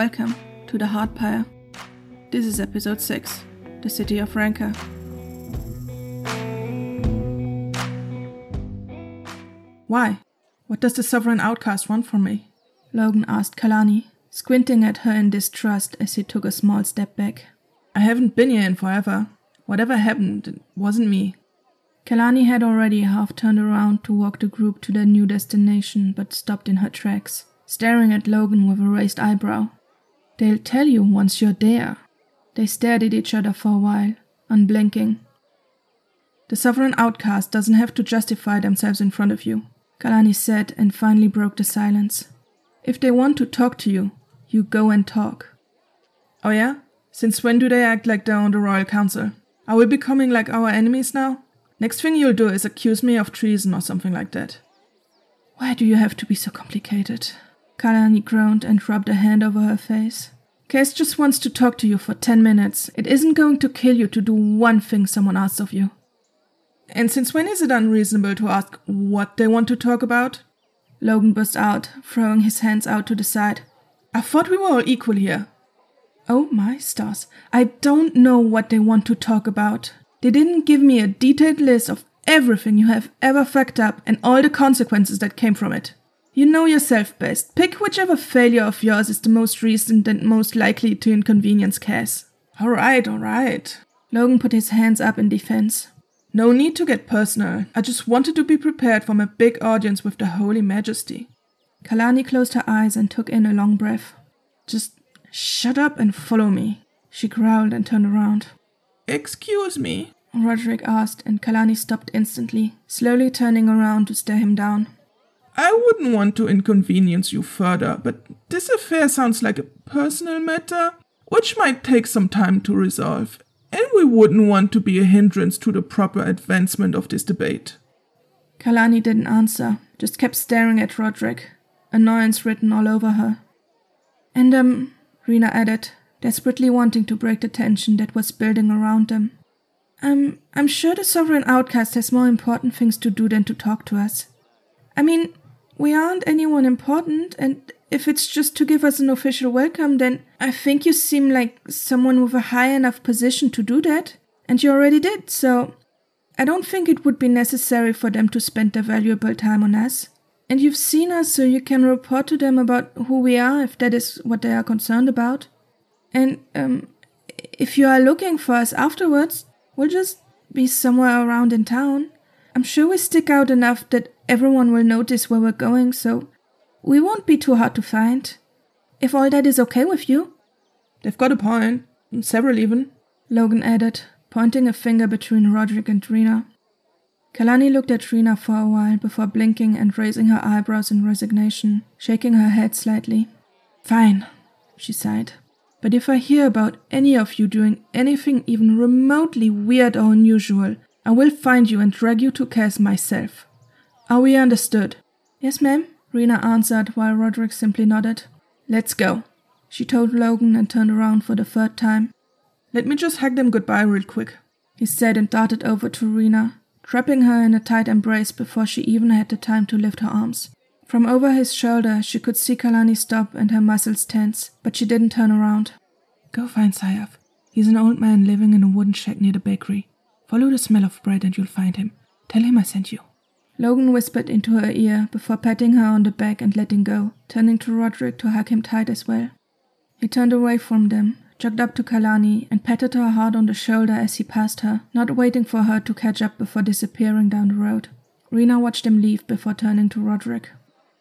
Welcome to the Heartpyre. This is episode 6 The City of Rancor. Why? What does the Sovereign Outcast want from me? Logan asked Kalani, squinting at her in distrust as he took a small step back. I haven't been here in forever. Whatever happened, it wasn't me. Kalani had already half turned around to walk the group to their new destination, but stopped in her tracks, staring at Logan with a raised eyebrow. They'll tell you once you're there. They stared at each other for a while, unblinking. The sovereign outcast doesn't have to justify themselves in front of you, Kalani said and finally broke the silence. If they want to talk to you, you go and talk. Oh yeah? Since when do they act like they're on the Royal Council? Are we becoming like our enemies now? Next thing you'll do is accuse me of treason or something like that. Why do you have to be so complicated? Kalani groaned and rubbed a hand over her face. Case just wants to talk to you for ten minutes. It isn't going to kill you to do one thing someone asks of you. And since when is it unreasonable to ask what they want to talk about? Logan burst out, throwing his hands out to the side. I thought we were all equal here. Oh my stars. I don't know what they want to talk about. They didn't give me a detailed list of everything you have ever fucked up and all the consequences that came from it. You know yourself best. Pick whichever failure of yours is the most recent and most likely to inconvenience Cass. Alright, alright. Logan put his hands up in defense. No need to get personal. I just wanted to be prepared for my big audience with the Holy Majesty. Kalani closed her eyes and took in a long breath. Just shut up and follow me, she growled and turned around. Excuse me? Roderick asked, and Kalani stopped instantly, slowly turning around to stare him down. I wouldn't want to inconvenience you further, but this affair sounds like a personal matter, which might take some time to resolve, and we wouldn't want to be a hindrance to the proper advancement of this debate. Kalani didn't answer, just kept staring at Roderick, annoyance written all over her. And, um, Rena added, desperately wanting to break the tension that was building around them. Um, I'm sure the Sovereign Outcast has more important things to do than to talk to us. I mean, we aren't anyone important, and if it's just to give us an official welcome, then I think you seem like someone with a high enough position to do that, and you already did, so I don't think it would be necessary for them to spend their valuable time on us. And you've seen us, so you can report to them about who we are if that is what they are concerned about. And um, if you are looking for us afterwards, we'll just be somewhere around in town. I'm sure we stick out enough that everyone will notice where we're going, so we won't be too hard to find. If all that is okay with you. They've got a point. Several even. Logan added, pointing a finger between Roderick and Rena. Kalani looked at Trina for a while before blinking and raising her eyebrows in resignation, shaking her head slightly. Fine, she sighed. But if I hear about any of you doing anything even remotely weird or unusual, I will find you and drag you to Cass myself. Are we understood? Yes, ma'am, Rena answered while Roderick simply nodded. Let's go, she told Logan and turned around for the third time. Let me just hug them goodbye real quick, he said and darted over to Rena, trapping her in a tight embrace before she even had the time to lift her arms. From over his shoulder, she could see Kalani stop and her muscles tense, but she didn't turn around. Go find Sayaf. He's an old man living in a wooden shack near the bakery. Follow the smell of bread and you'll find him. Tell him I sent you. Logan whispered into her ear before patting her on the back and letting go, turning to Roderick to hug him tight as well. He turned away from them, jogged up to Kalani, and patted her hard on the shoulder as he passed her, not waiting for her to catch up before disappearing down the road. Rena watched him leave before turning to Roderick.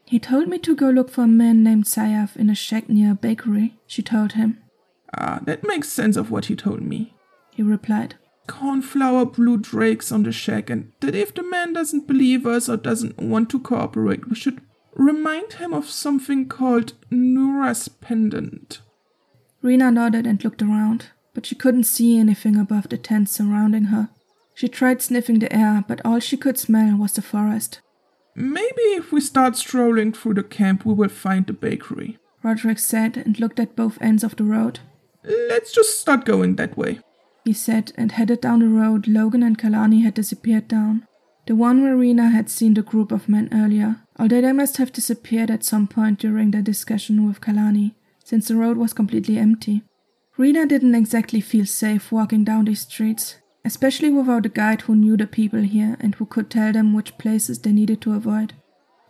He told me to go look for a man named Sayaf in a shack near a bakery, she told him. Ah, that makes sense of what he told me, he replied. Cornflower blue drakes on the shack, and that if the man doesn't believe us or doesn't want to cooperate, we should remind him of something called Nura's pendant. Rena nodded and looked around, but she couldn't see anything above the tents surrounding her. She tried sniffing the air, but all she could smell was the forest. Maybe if we start strolling through the camp, we will find the bakery, Roderick said and looked at both ends of the road. Let's just start going that way, he said and headed down the road Logan and Kalani had disappeared down. The one where Rena had seen the group of men earlier, although they must have disappeared at some point during their discussion with Kalani, since the road was completely empty. Rena didn't exactly feel safe walking down these streets, especially without a guide who knew the people here and who could tell them which places they needed to avoid.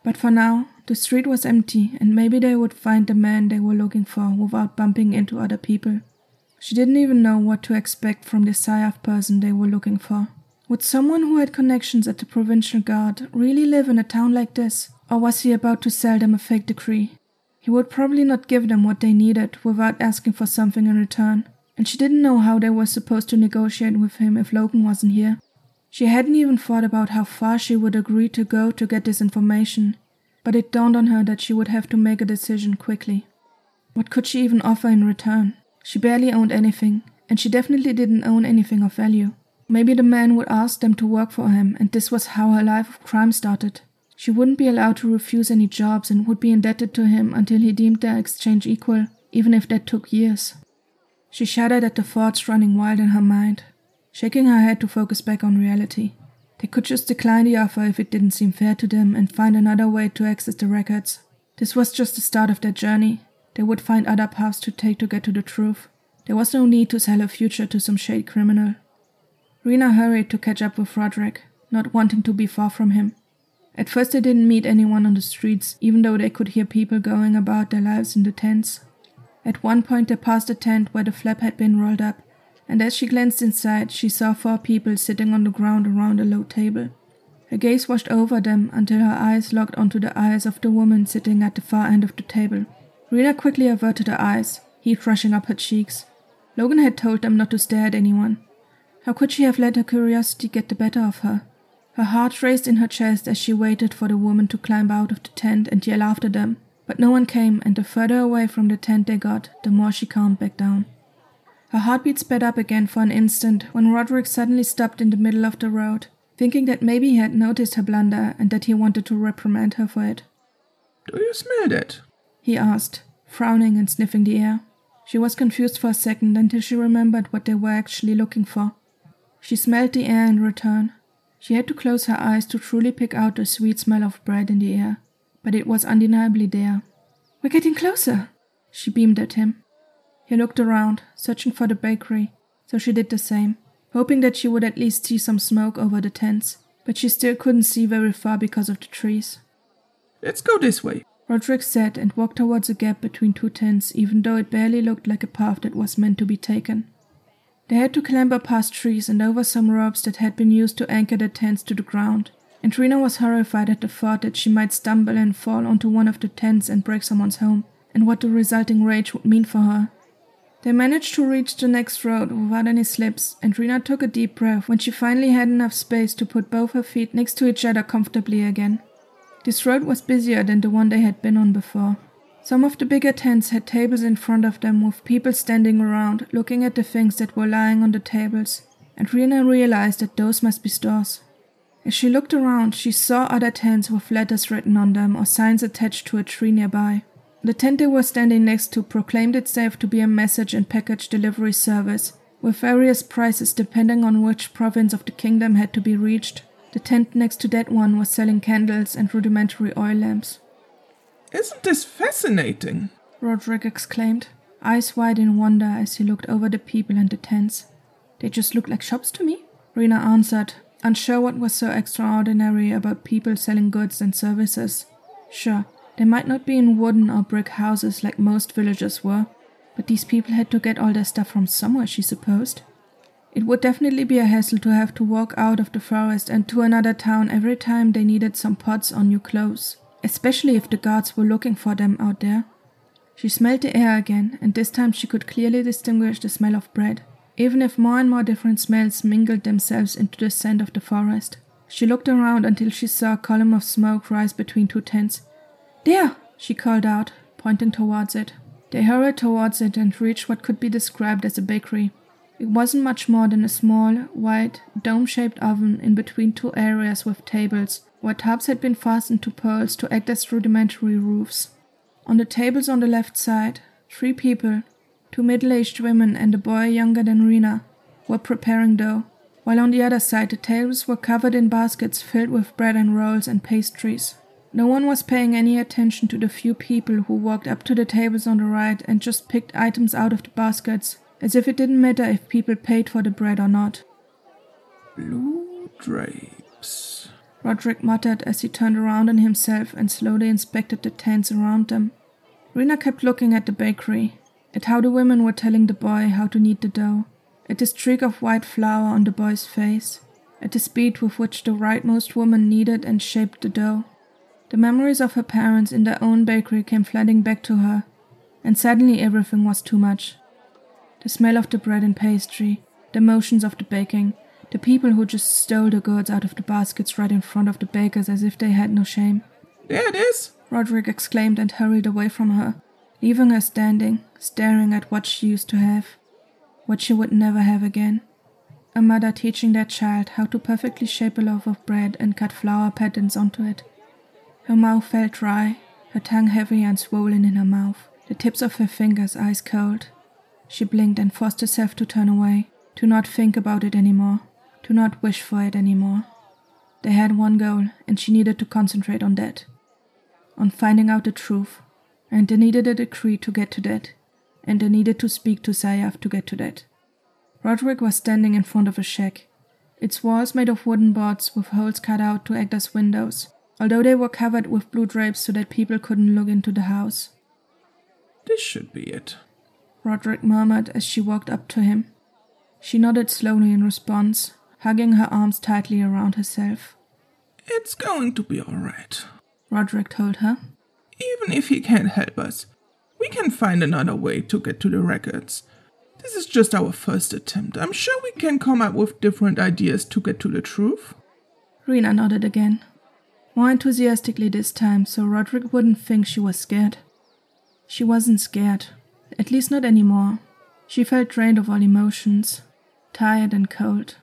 But for now, the street was empty, and maybe they would find the man they were looking for without bumping into other people. She didn't even know what to expect from the Sayaf person they were looking for. Would someone who had connections at the Provincial Guard really live in a town like this? Or was he about to sell them a fake decree? He would probably not give them what they needed without asking for something in return, and she didn't know how they were supposed to negotiate with him if Logan wasn't here. She hadn't even thought about how far she would agree to go to get this information, but it dawned on her that she would have to make a decision quickly. What could she even offer in return? She barely owned anything, and she definitely didn't own anything of value. Maybe the man would ask them to work for him, and this was how her life of crime started. She wouldn't be allowed to refuse any jobs and would be indebted to him until he deemed their exchange equal, even if that took years. She shuddered at the thoughts running wild in her mind, shaking her head to focus back on reality. They could just decline the offer if it didn't seem fair to them and find another way to access the records. This was just the start of their journey. They would find other paths to take to get to the truth. There was no need to sell her future to some shady criminal. Rena hurried to catch up with Roderick, not wanting to be far from him. At first, they didn't meet anyone on the streets, even though they could hear people going about their lives in the tents. At one point, they passed a tent where the flap had been rolled up, and as she glanced inside, she saw four people sitting on the ground around a low table. Her gaze washed over them until her eyes locked onto the eyes of the woman sitting at the far end of the table. Rena quickly averted her eyes, heat rushing up her cheeks. Logan had told them not to stare at anyone, how could she have let her curiosity get the better of her? Her heart raced in her chest as she waited for the woman to climb out of the tent and yell after them, but no one came, and the further away from the tent they got, the more she calmed back down. Her heartbeat sped up again for an instant when Roderick suddenly stopped in the middle of the road, thinking that maybe he had noticed her blunder and that he wanted to reprimand her for it. Do you smell that? He asked, frowning and sniffing the air. She was confused for a second until she remembered what they were actually looking for. She smelled the air in return. She had to close her eyes to truly pick out the sweet smell of bread in the air, but it was undeniably there. We're getting closer, she beamed at him. He looked around, searching for the bakery, so she did the same, hoping that she would at least see some smoke over the tents, but she still couldn't see very far because of the trees. Let's go this way, Roderick said and walked towards a gap between two tents, even though it barely looked like a path that was meant to be taken. They had to clamber past trees and over some ropes that had been used to anchor the tents to the ground, and Rena was horrified at the thought that she might stumble and fall onto one of the tents and break someone's home, and what the resulting rage would mean for her. They managed to reach the next road without any slips, and Rena took a deep breath when she finally had enough space to put both her feet next to each other comfortably again. This road was busier than the one they had been on before. Some of the bigger tents had tables in front of them with people standing around looking at the things that were lying on the tables, and Rena realized that those must be stores. As she looked around, she saw other tents with letters written on them or signs attached to a tree nearby. The tent they were standing next to proclaimed itself to be a message and package delivery service, with various prices depending on which province of the kingdom had to be reached. The tent next to that one was selling candles and rudimentary oil lamps. Isn't this fascinating? Roderick exclaimed, eyes wide in wonder as he looked over the people and the tents. They just looked like shops to me, Rena answered, unsure what was so extraordinary about people selling goods and services. Sure, they might not be in wooden or brick houses like most villagers were, but these people had to get all their stuff from somewhere, she supposed. It would definitely be a hassle to have to walk out of the forest and to another town every time they needed some pots or new clothes especially if the guards were looking for them out there. She smelled the air again, and this time she could clearly distinguish the smell of bread, even if more and more different smells mingled themselves into the scent of the forest. She looked around until she saw a column of smoke rise between two tents. There! she called out, pointing towards it. They hurried towards it and reached what could be described as a bakery. It wasn't much more than a small, white, dome shaped oven in between two areas with tables, where tubs had been fastened to poles to act as rudimentary roofs. On the tables on the left side, three people, two middle aged women and a boy younger than Rena, were preparing dough, while on the other side the tables were covered in baskets filled with bread and rolls and pastries. No one was paying any attention to the few people who walked up to the tables on the right and just picked items out of the baskets, as if it didn't matter if people paid for the bread or not. Blue drapes. Roderick muttered as he turned around on himself and slowly inspected the tents around them. Rena kept looking at the bakery, at how the women were telling the boy how to knead the dough, at the streak of white flour on the boy's face, at the speed with which the rightmost woman kneaded and shaped the dough. The memories of her parents in their own bakery came flooding back to her, and suddenly everything was too much. The smell of the bread and pastry, the motions of the baking, the people who just stole the goods out of the baskets right in front of the bakers as if they had no shame. There it is, Roderick exclaimed and hurried away from her, leaving her standing, staring at what she used to have, what she would never have again. A mother teaching their child how to perfectly shape a loaf of bread and cut flower patterns onto it. Her mouth felt dry, her tongue heavy and swollen in her mouth, the tips of her fingers ice cold. She blinked and forced herself to turn away, to not think about it anymore, to not wish for it anymore. They had one goal, and she needed to concentrate on that. On finding out the truth. And they needed a decree to get to that. And they needed to speak to Sayaf to get to that. Roderick was standing in front of a shack, its walls made of wooden boards with holes cut out to act as windows, although they were covered with blue drapes so that people couldn't look into the house. This should be it, Roderick murmured as she walked up to him. She nodded slowly in response, hugging her arms tightly around herself. It's going to be all right, Roderick told her. Even if he can't help us, we can find another way to get to the records. This is just our first attempt. I'm sure we can come up with different ideas to get to the truth. Rena nodded again more enthusiastically this time so Roderick wouldn't think she was scared. She wasn't scared, at least not anymore. She felt drained of all emotions, tired and cold,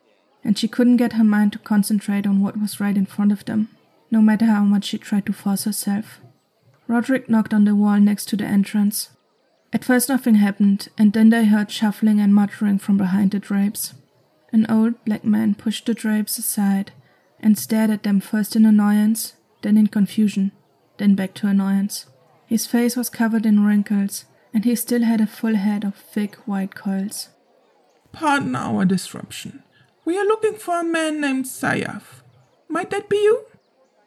and she couldn't get her mind to concentrate on what was right in front of them, no matter how much she tried to force herself. Roderick knocked on the wall next to the entrance. At first, nothing happened, and then they heard shuffling and muttering from behind the drapes. An old black man pushed the drapes aside and stared at them first in annoyance, then in confusion, then back to annoyance. His face was covered in wrinkles, and he still had a full head of thick white coils. Pardon our disruption. We are looking for a man named Sayaf. Might that be you?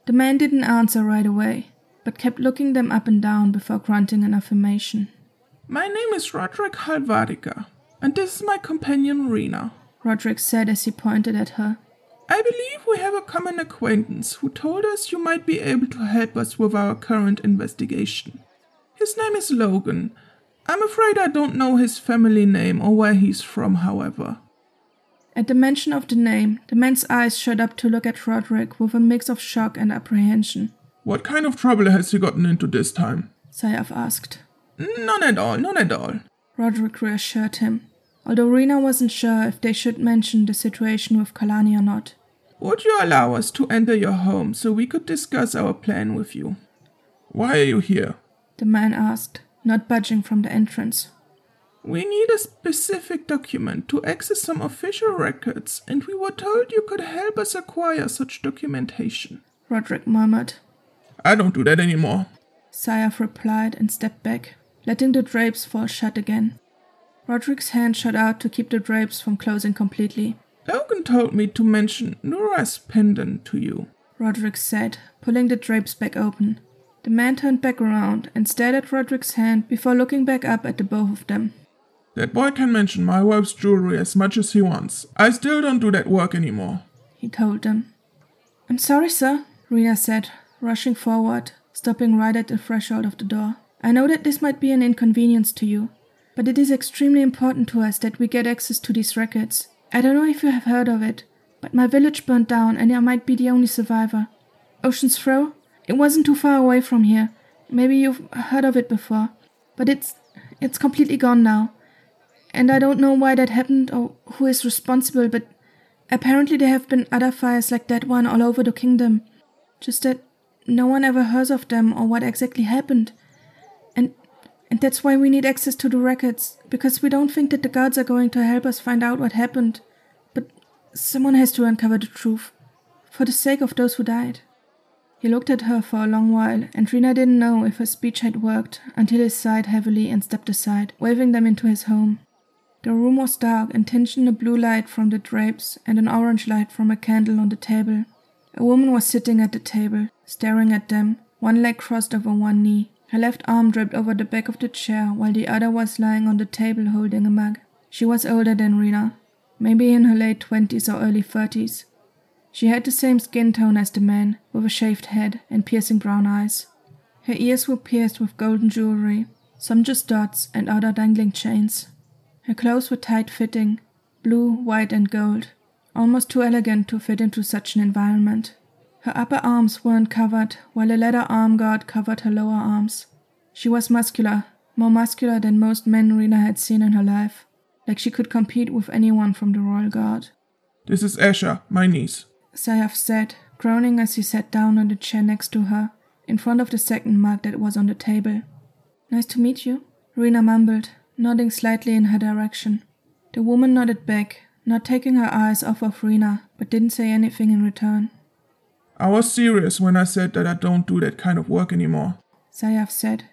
The man didn't answer right away, but kept looking them up and down before grunting an affirmation. My name is Roderick Halvadica, and this is my companion Rena, Roderick said as he pointed at her. I believe we have a common acquaintance who told us you might be able to help us with our current investigation. His name is Logan. I'm afraid I don't know his family name or where he's from, however. At the mention of the name, the man's eyes shot up to look at Roderick with a mix of shock and apprehension. What kind of trouble has he gotten into this time? Sayaf asked. None at all, none at all. Roderick reassured him, although Rena wasn't sure if they should mention the situation with Kalani or not. Would you allow us to enter your home so we could discuss our plan with you? Why are you here? The man asked, not budging from the entrance. We need a specific document to access some official records, and we were told you could help us acquire such documentation. Roderick murmured. I don't do that anymore. Sayaf replied and stepped back, letting the drapes fall shut again. Roderick's hand shot out to keep the drapes from closing completely. Logan told me to mention Nora's pendant to you, Roderick said, pulling the drapes back open. The man turned back around and stared at Roderick's hand before looking back up at the both of them. That boy can mention my wife's jewelry as much as he wants. I still don't do that work anymore, he told them. I'm sorry, sir, Rena said, rushing forward, stopping right at the threshold of the door. I know that this might be an inconvenience to you, but it is extremely important to us that we get access to these records. I don't know if you have heard of it, but my village burned down and I might be the only survivor. Ocean's Throw? It wasn't too far away from here. Maybe you've heard of it before. But it's it's completely gone now. And I don't know why that happened or who is responsible, but apparently there have been other fires like that one all over the kingdom. Just that no one ever hears of them or what exactly happened. And and that's why we need access to the records, because we don't think that the guards are going to help us find out what happened. But someone has to uncover the truth, for the sake of those who died. He looked at her for a long while, and Rena didn't know if her speech had worked until he sighed heavily and stepped aside, waving them into his home. The room was dark and tinged in a blue light from the drapes and an orange light from a candle on the table. A woman was sitting at the table, staring at them, one leg crossed over one knee. Her left arm draped over the back of the chair, while the other was lying on the table holding a mug. She was older than Rena, maybe in her late twenties or early thirties. She had the same skin tone as the man, with a shaved head and piercing brown eyes. Her ears were pierced with golden jewelry, some just dots and other dangling chains. Her clothes were tight fitting, blue, white, and gold, almost too elegant to fit into such an environment. Her upper arms weren't covered, while a leather arm guard covered her lower arms. She was muscular, more muscular than most men Rena had seen in her life, like she could compete with anyone from the Royal Guard. This is Asha, my niece. Sayaf said, groaning as he sat down on the chair next to her, in front of the second mug that was on the table. Nice to meet you, Rena mumbled, nodding slightly in her direction. The woman nodded back, not taking her eyes off of Rena, but didn't say anything in return. I was serious when I said that I don't do that kind of work anymore. Sayaf said,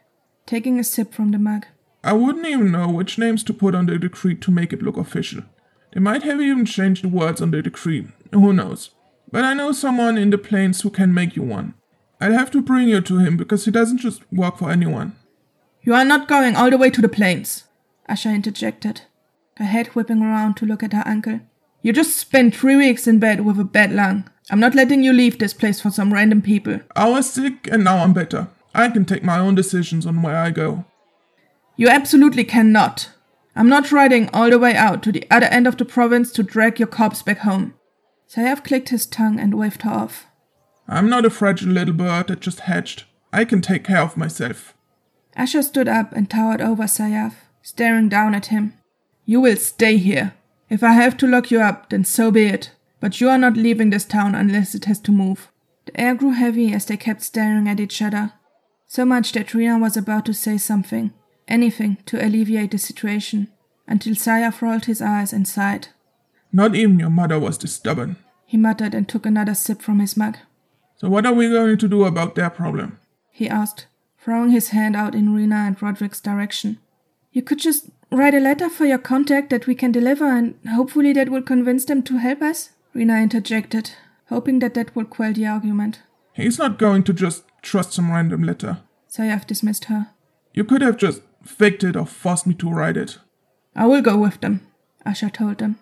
taking a sip from the mug. I wouldn't even know which names to put on the decree to make it look official. They might have even changed the words on the decree. Who knows? But I know someone in the plains who can make you one. I'll have to bring you to him because he doesn't just work for anyone. You are not going all the way to the plains, Asha interjected, her head whipping around to look at her uncle. You just spent three weeks in bed with a bad lung. I'm not letting you leave this place for some random people. I was sick and now I'm better. I can take my own decisions on where I go. You absolutely cannot. I'm not riding all the way out to the other end of the province to drag your corpse back home. Sayaf clicked his tongue and waved her off. I'm not a fragile little bird that just hatched. I can take care of myself. Asha stood up and towered over Sayaf staring down at him. You will stay here. If I have to lock you up, then so be it. But you are not leaving this town unless it has to move. The air grew heavy as they kept staring at each other. So much that Rena was about to say something, anything to alleviate the situation, until Sayaf rolled his eyes and sighed. Not even your mother was this stubborn, he muttered and took another sip from his mug. So what are we going to do about their problem? he asked, throwing his hand out in Rena and Roderick's direction. You could just write a letter for your contact that we can deliver, and hopefully that will convince them to help us, Rena interjected, hoping that that would quell the argument. He's not going to just trust some random letter. Sayaf dismissed her. You could have just faked it or forced me to write it. I will go with them, Asha told them.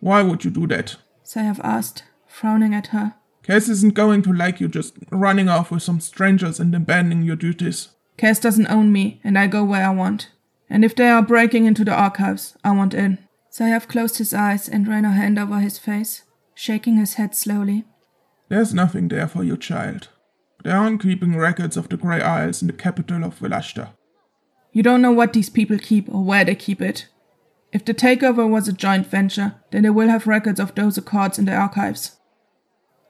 Why would you do that? Sayaf asked, frowning at her. Cass isn't going to like you just running off with some strangers and abandoning your duties. Cass doesn't own me, and I go where I want. And if they are breaking into the archives, I want in. Sayaf closed his eyes and ran a hand over his face, shaking his head slowly. There's nothing there for you, child. They aren't keeping records of the Grey Isles in the capital of Velashta. You don't know what these people keep or where they keep it. If the takeover was a joint venture, then they will have records of those accords in the archives.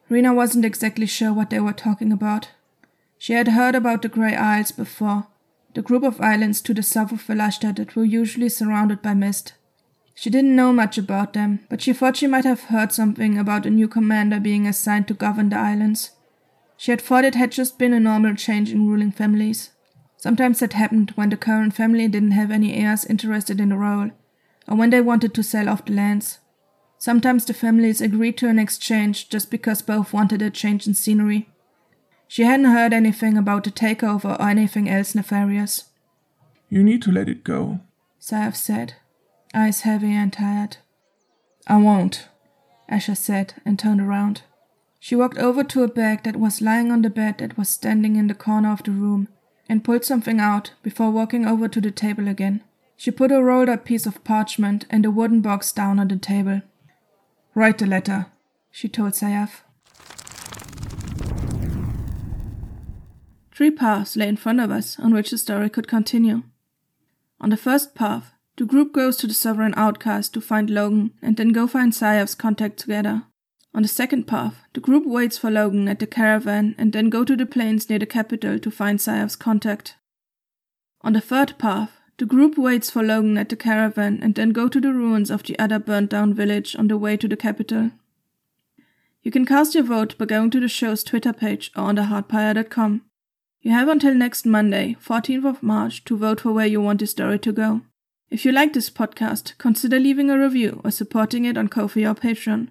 Rena wasn't exactly sure what they were talking about. She had heard about the Grey Isles before, the group of islands to the south of Velashta that were usually surrounded by mist. She didn't know much about them, but she thought she might have heard something about a new commander being assigned to govern the islands. She had thought it had just been a normal change in ruling families. Sometimes that happened when the current family didn't have any heirs interested in the role, or when they wanted to sell off the lands. Sometimes the families agreed to an exchange just because both wanted a change in scenery. She hadn't heard anything about the takeover or anything else nefarious. You need to let it go, Sayaf said, eyes heavy and tired. I won't, Asha said and turned around. She walked over to a bag that was lying on the bed that was standing in the corner of the room and pulled something out before walking over to the table again. She put a rolled up piece of parchment and a wooden box down on the table. Write the letter, she told Sayaf. Three paths lay in front of us on which the story could continue. On the first path, the group goes to the Sovereign Outcast to find Logan and then go find Sayaf's contact together. On the second path, the group waits for Logan at the caravan and then go to the plains near the capital to find Sayaf's contact. On the third path, the group waits for Logan at the caravan and then go to the ruins of the other burnt down village on the way to the capital. You can cast your vote by going to the show's Twitter page or on theheartpyre.com. You have until next Monday, 14th of March, to vote for where you want the story to go. If you like this podcast, consider leaving a review or supporting it on Ko-fi or Patreon.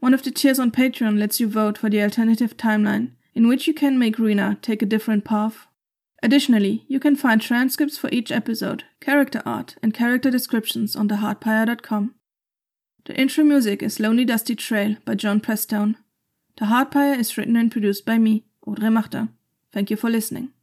One of the tiers on Patreon lets you vote for the alternative timeline, in which you can make Rena take a different path. Additionally, you can find transcripts for each episode, character art, and character descriptions on theheartpyre.com. The intro music is Lonely Dusty Trail by Jon Presstone. The Heartpyre is written and produced by me, Audrey Machter. Thank you for listening.